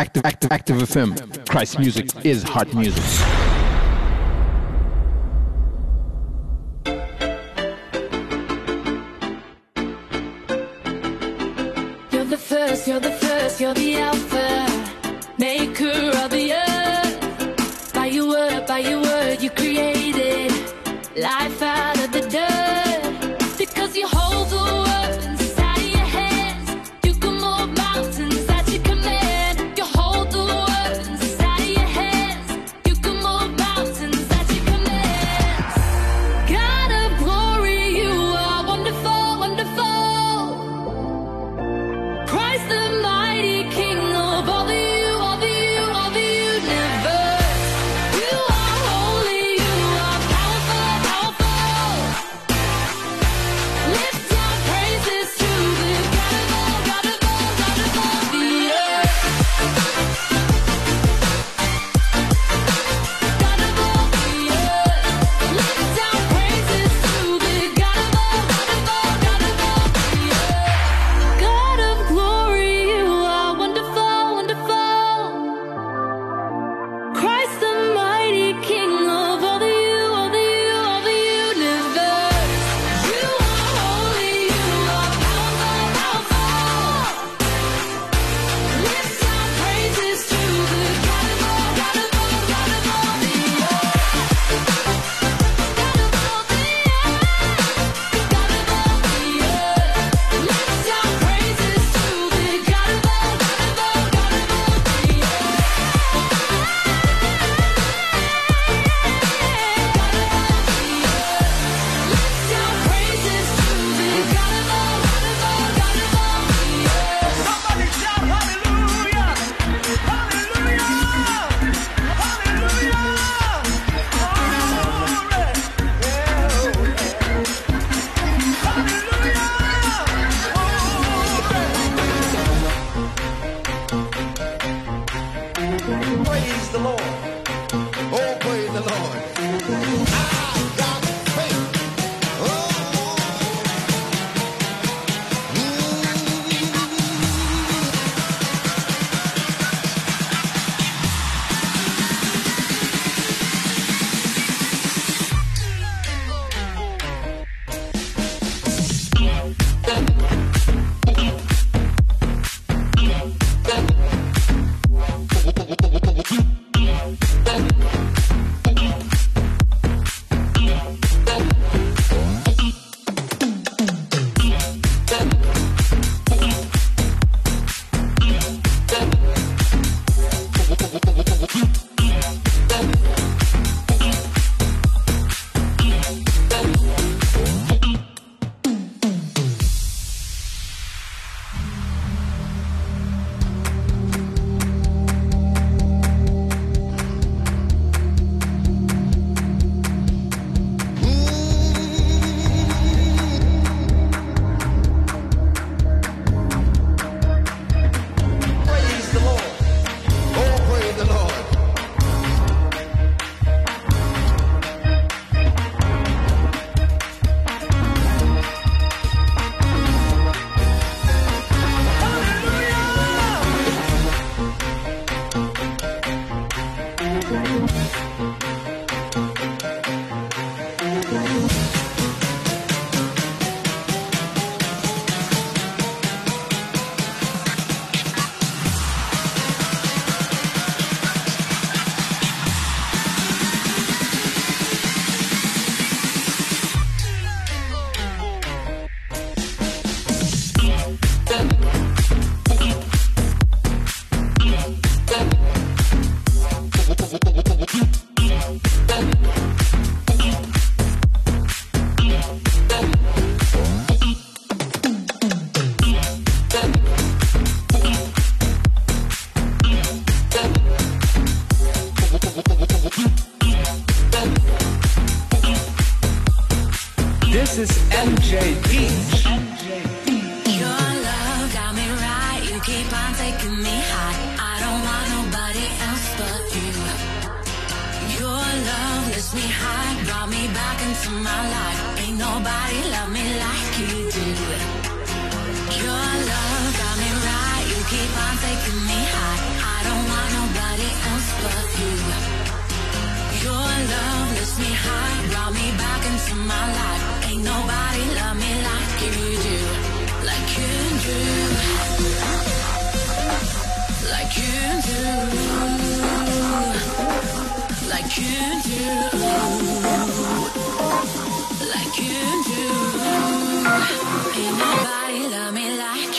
Active, active, active FM. Christ music is hard music. keep on taking me high. I don't want nobody else but you. Your love lifts me high, brought me back into my life. Ain't nobody love me like you do. Your love got me right, you keep on taking me high. I don't want nobody else but you. Your love lifts me high, brought me back into my life. Ain't nobody love me like you do, like you do can do, like you do, like you do. Ain't nobody love me like.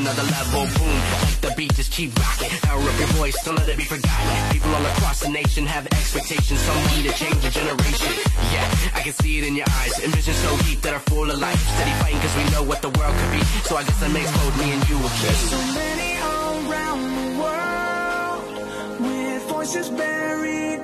another level. Boom, the beat just keep rocking. Power up your voice, don't let it be forgotten. People all across the nation have expectations. Some need to change a generation. Yeah, I can see it in your eyes. Envision so deep that are full of life. Steady fighting because we know what the world could be. So I guess that makes both me and you a There's so many all around the world with voices buried.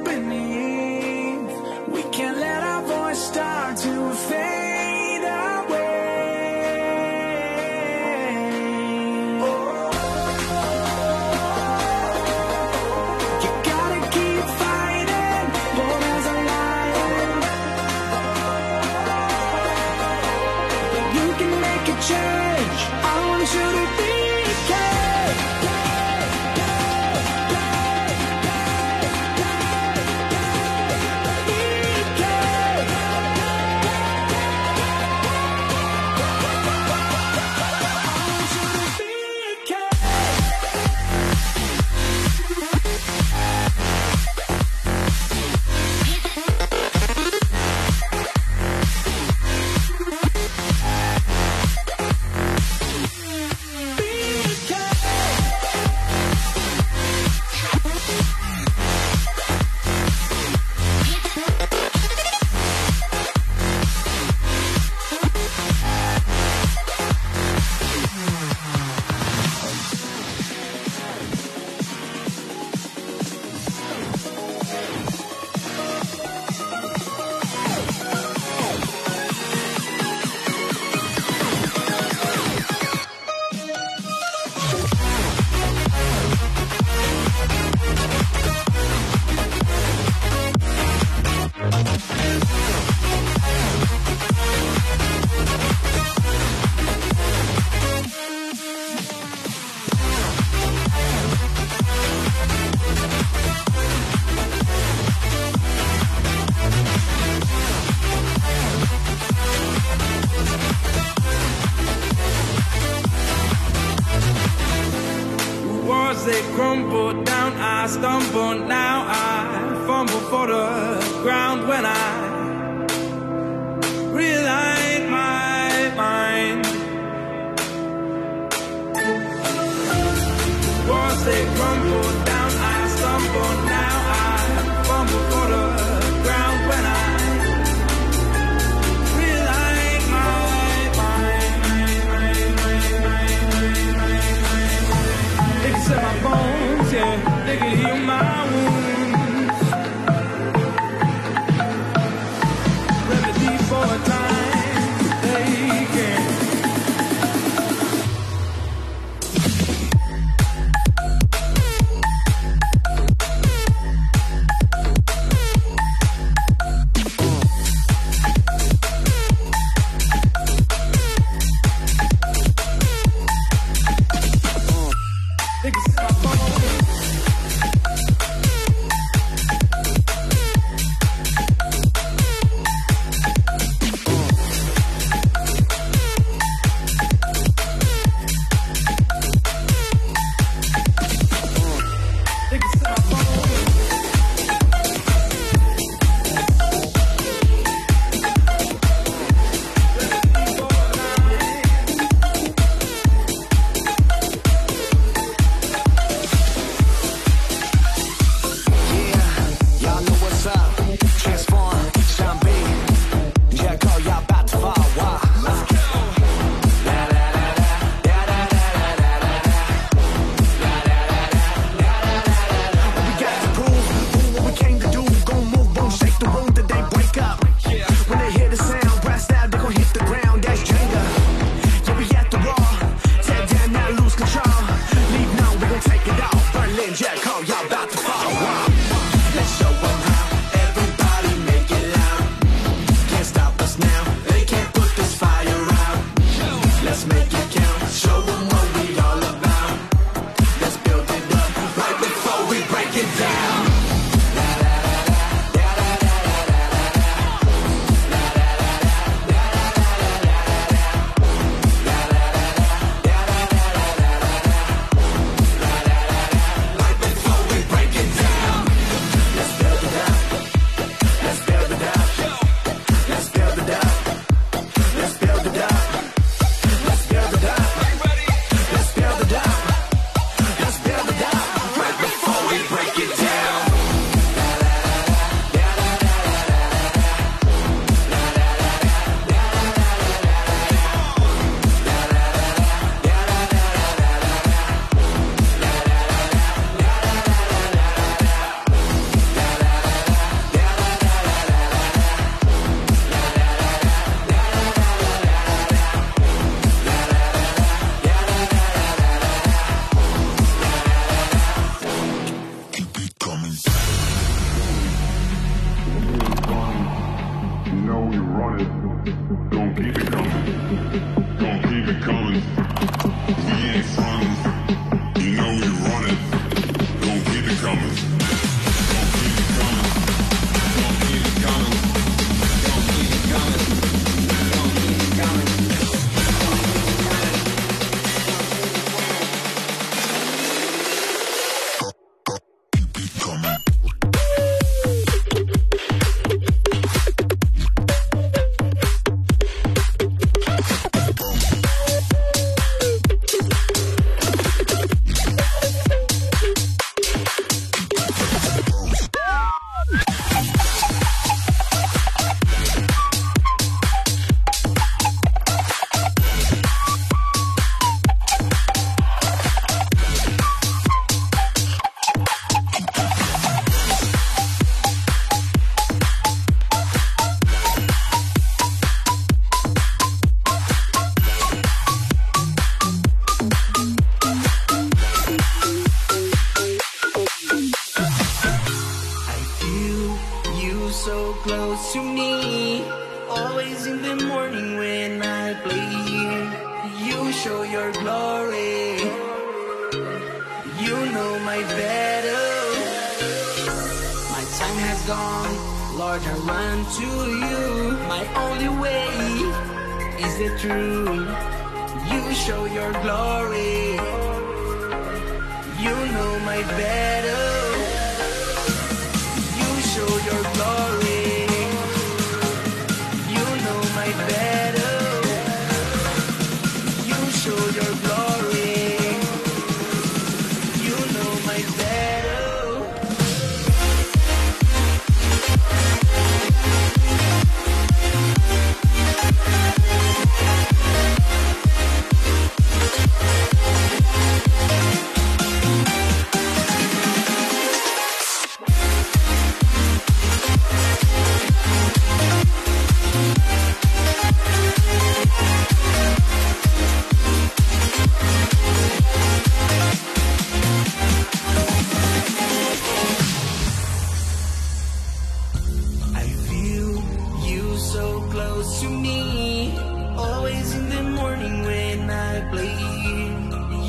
close to me. Always in the morning when I play,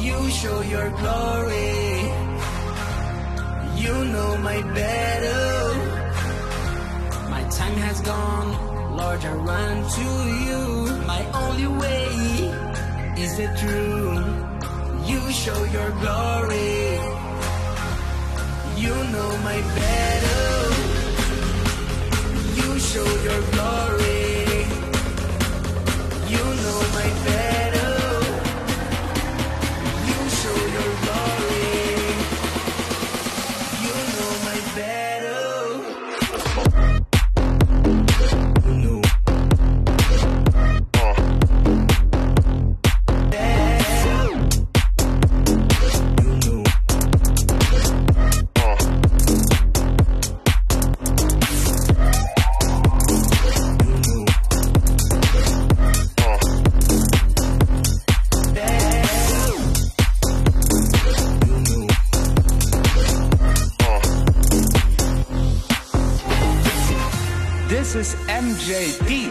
you show your glory. You know my battle. My time has gone, Lord, I run to you. My only way is the truth. You show your glory. You know my battle. You show your glory. This is MJD.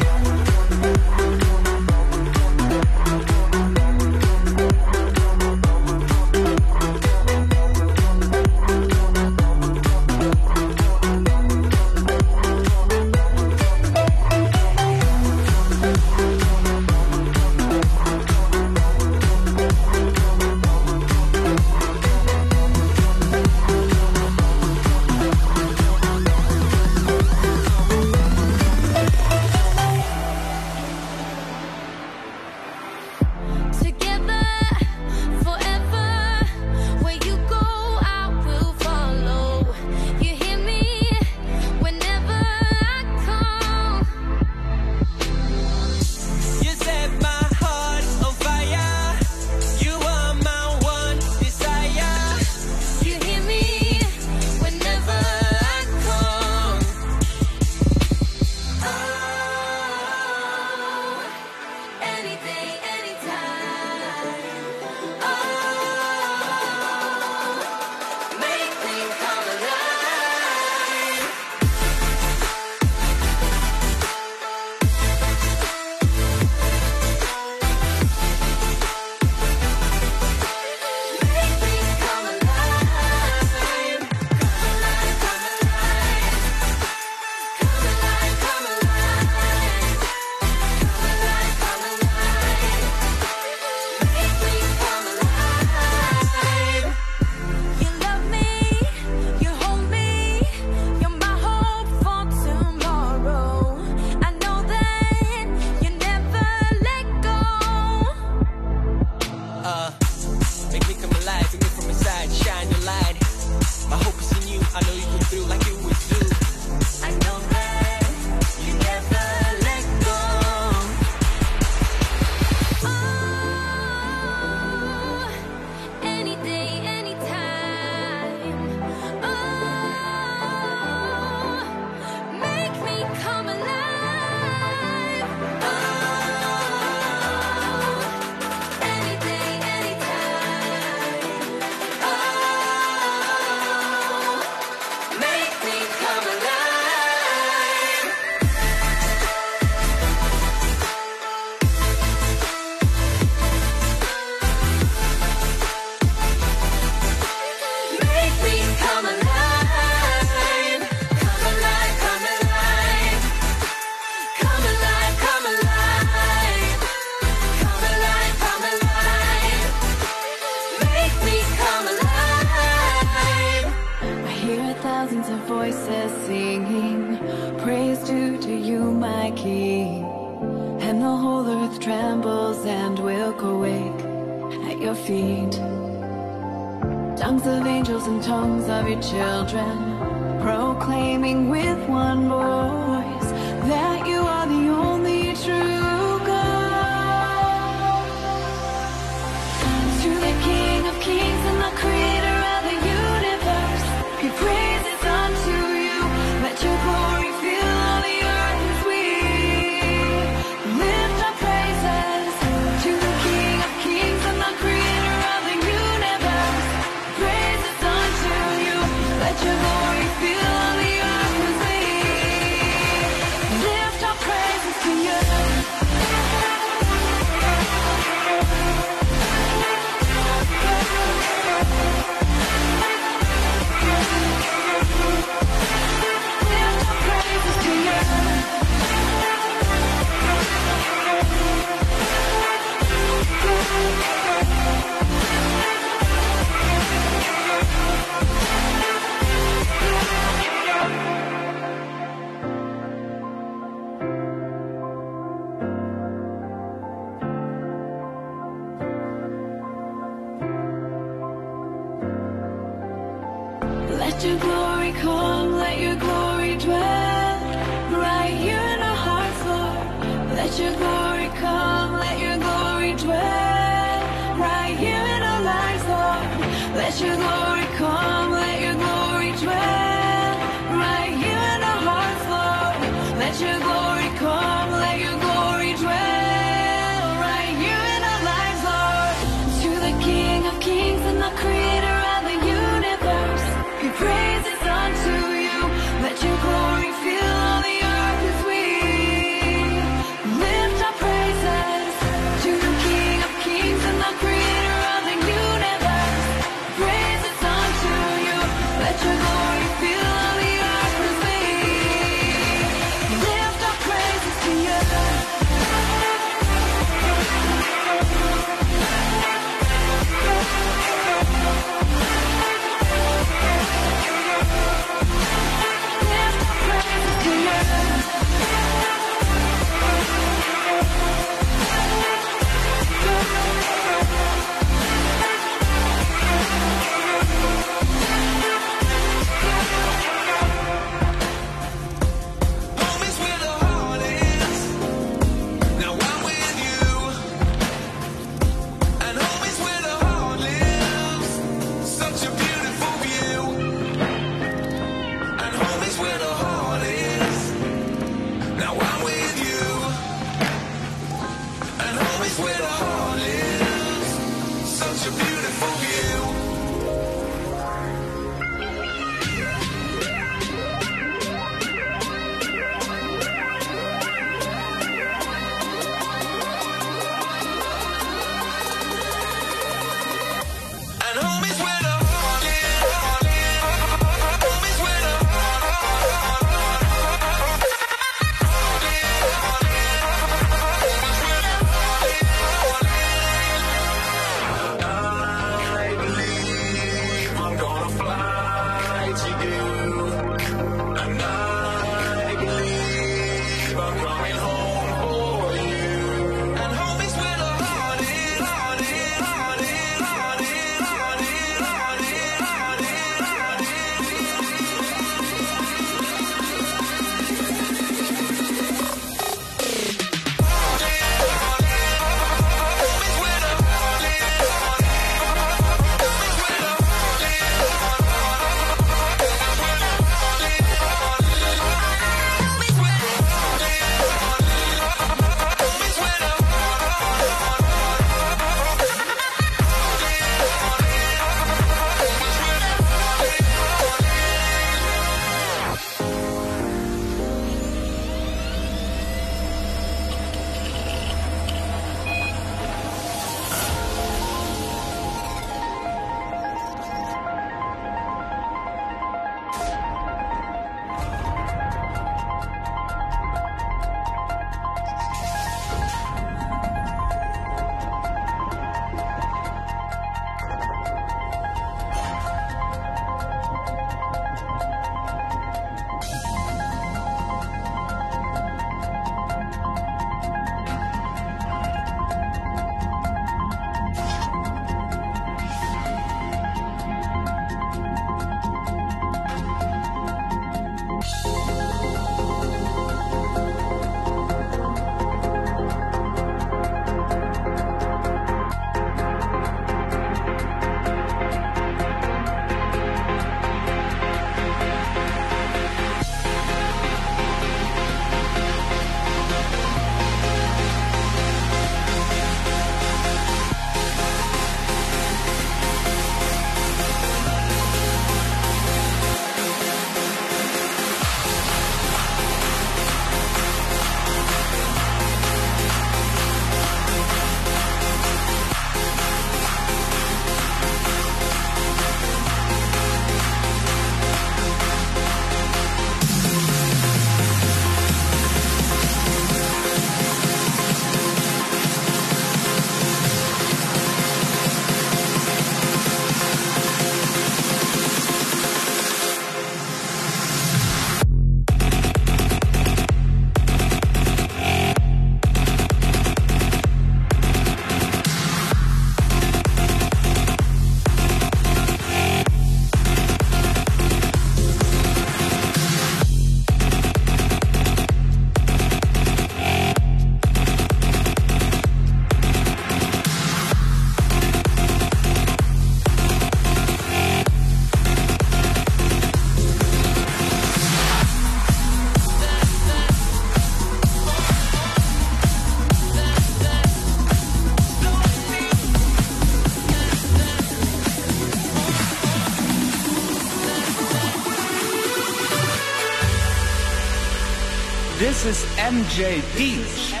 MJ Beats.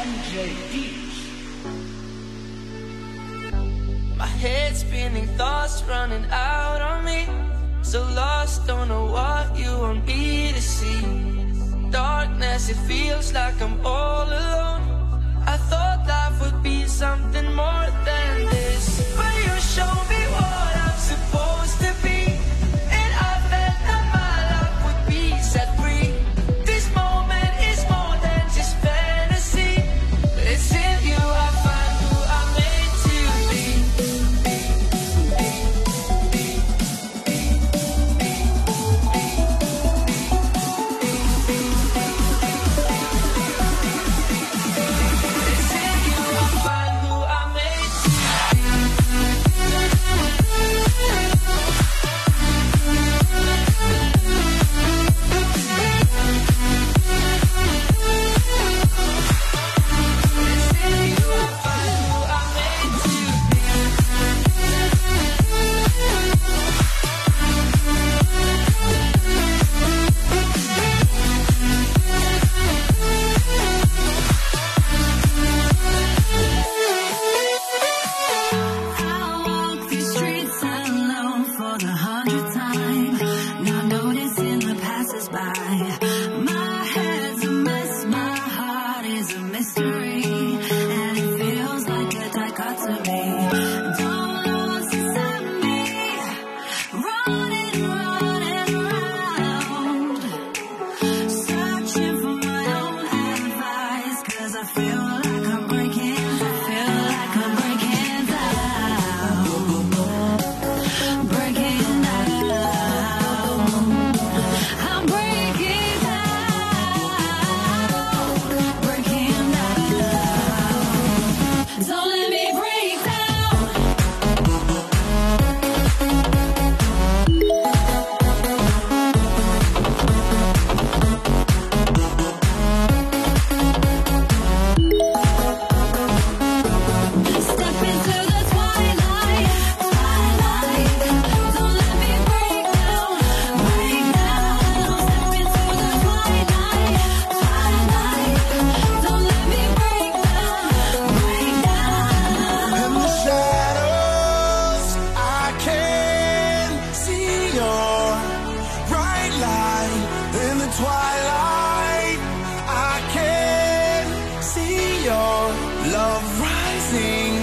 rising,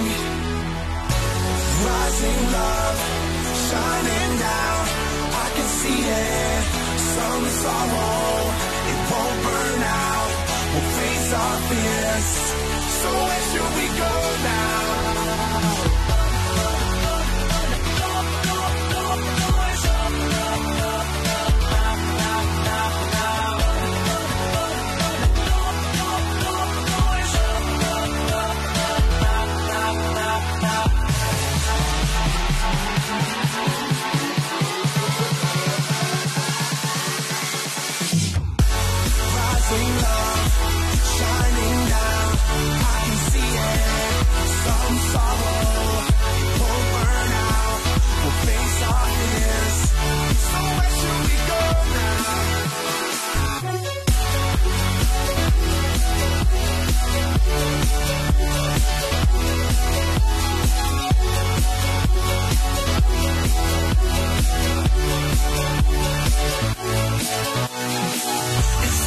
rising love, shining down. I can see it, some sorrow, it won't burn out. We'll face our fears, so where should we go now?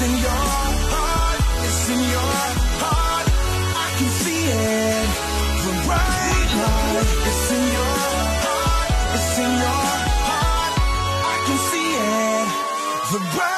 in your heart, it's in your heart. I can see it. The bright light, it's in your heart, it's in your heart. I can see it. The bright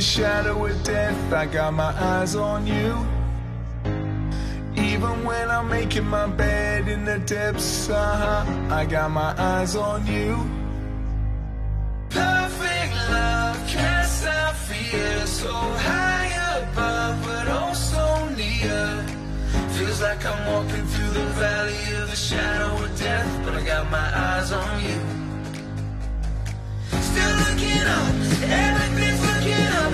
shadow of death, I got my eyes on you. Even when I'm making my bed in the depths, uh-huh, I got my eyes on you. Perfect love casts out fear, so high above, but oh so near. Feels like I'm walking through the valley of the shadow of death, but I got my eyes on you. Still looking up, everything's looking up.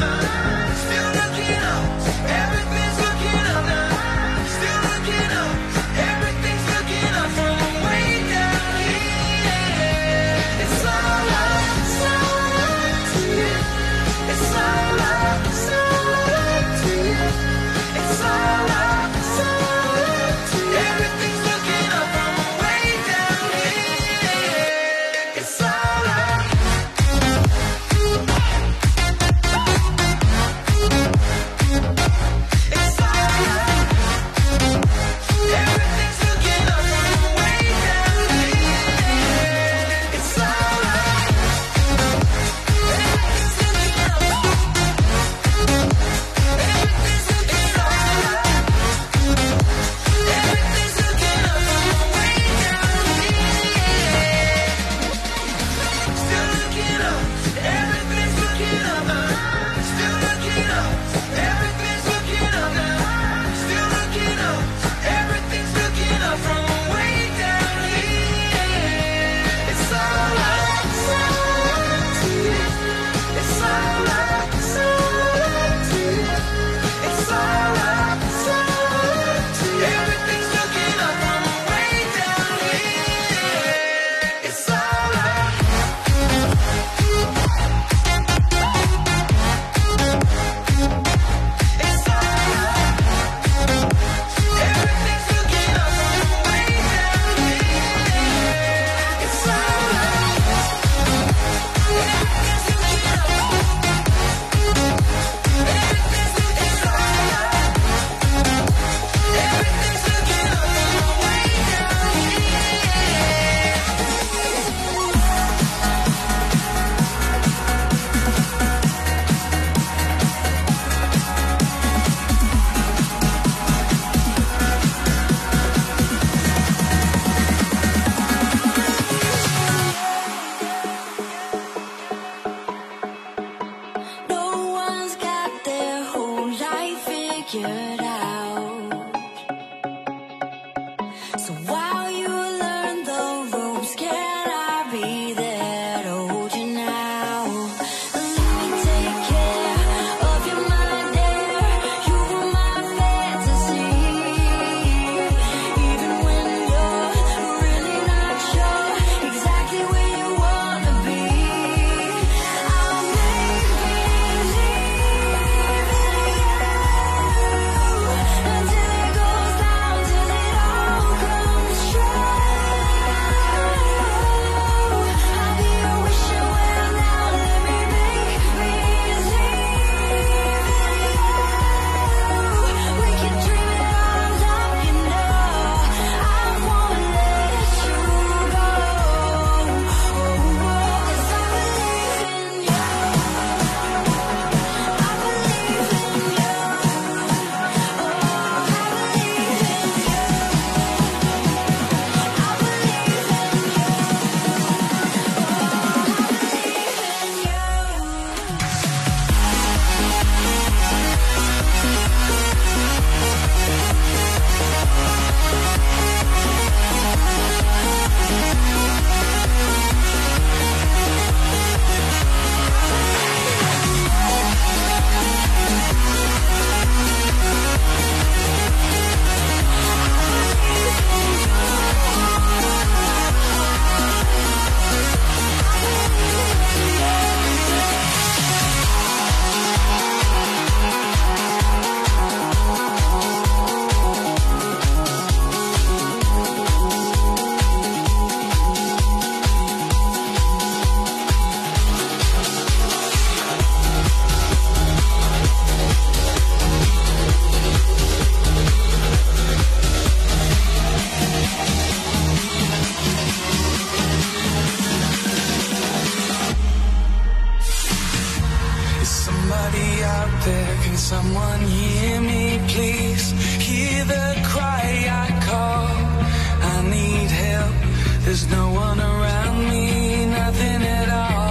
No one around me, nothing at all.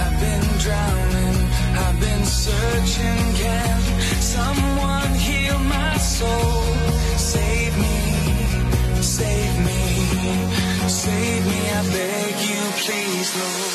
I've been drowning, I've been searching. Can someone heal my soul? Save me, save me, save me. I beg you, please, Lord.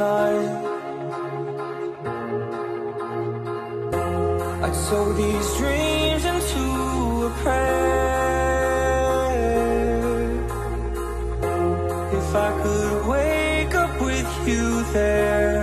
Tonight. I'd sow these dreams into a prayer. If I could wake up with you there.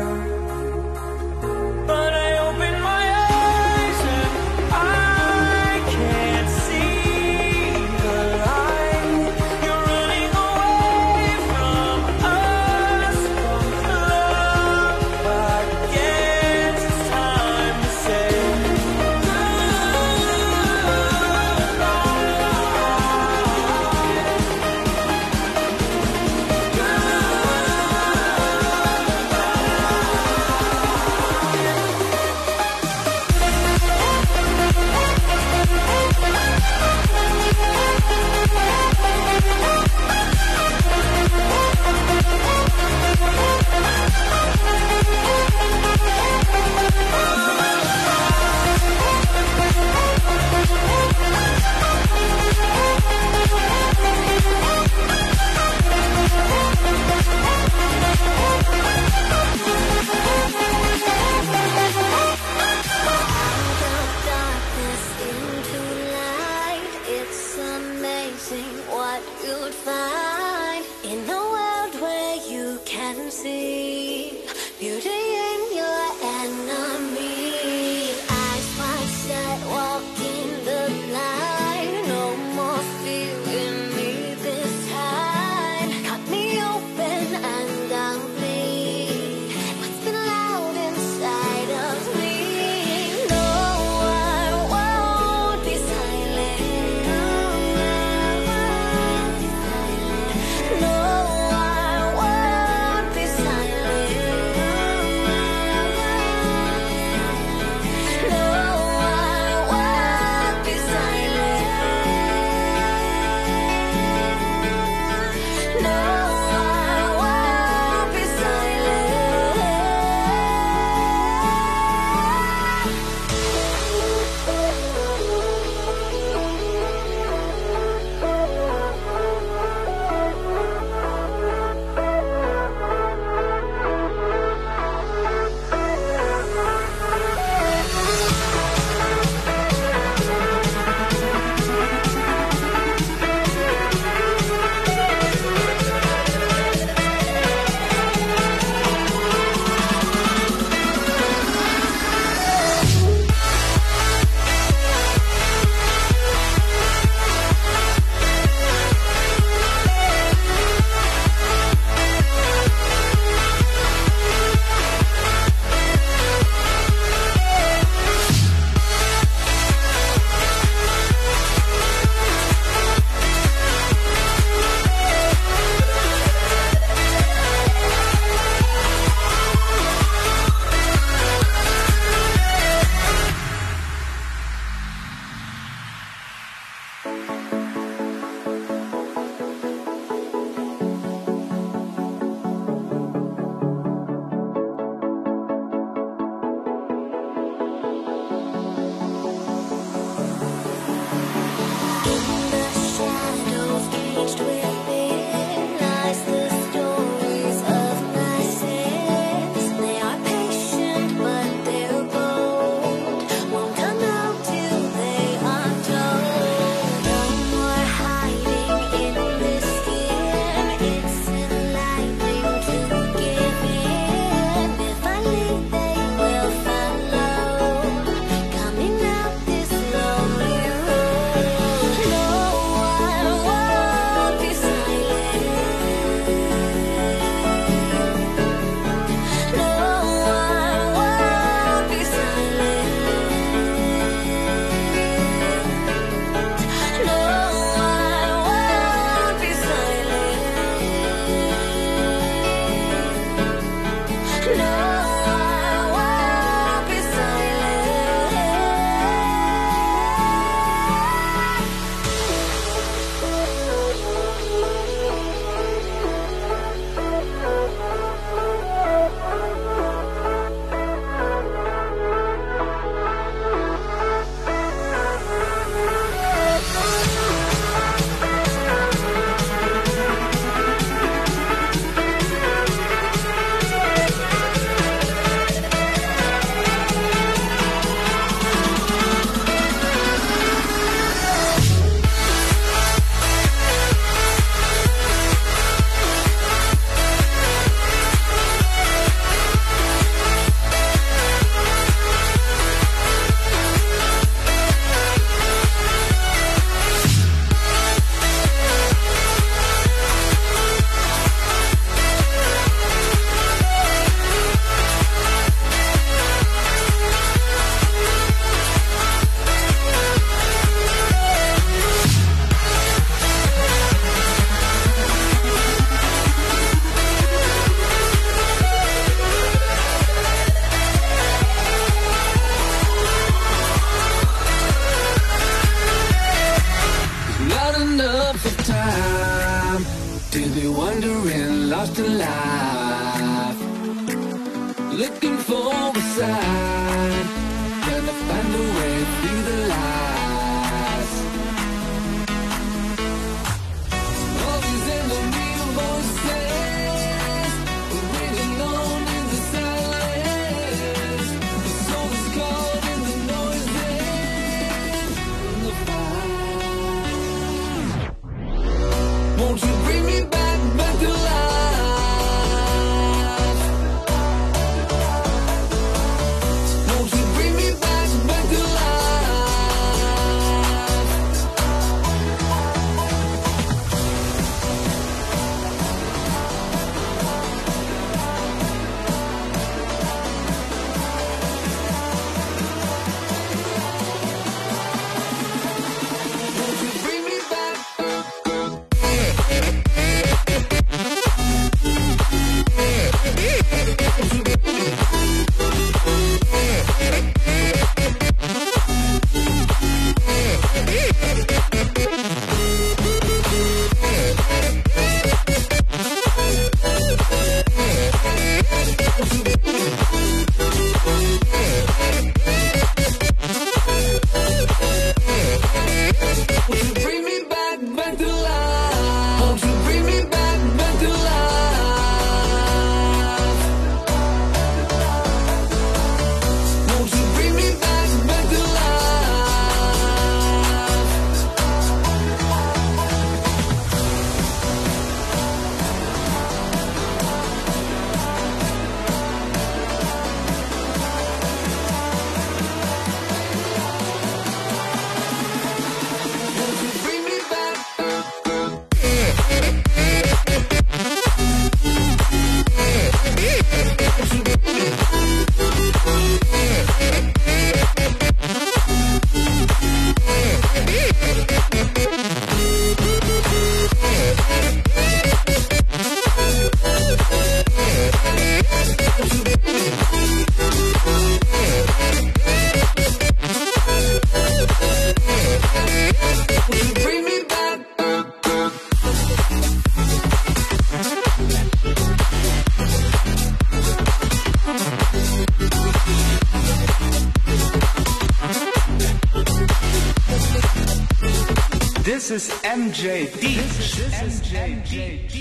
Is This is MJ Deep.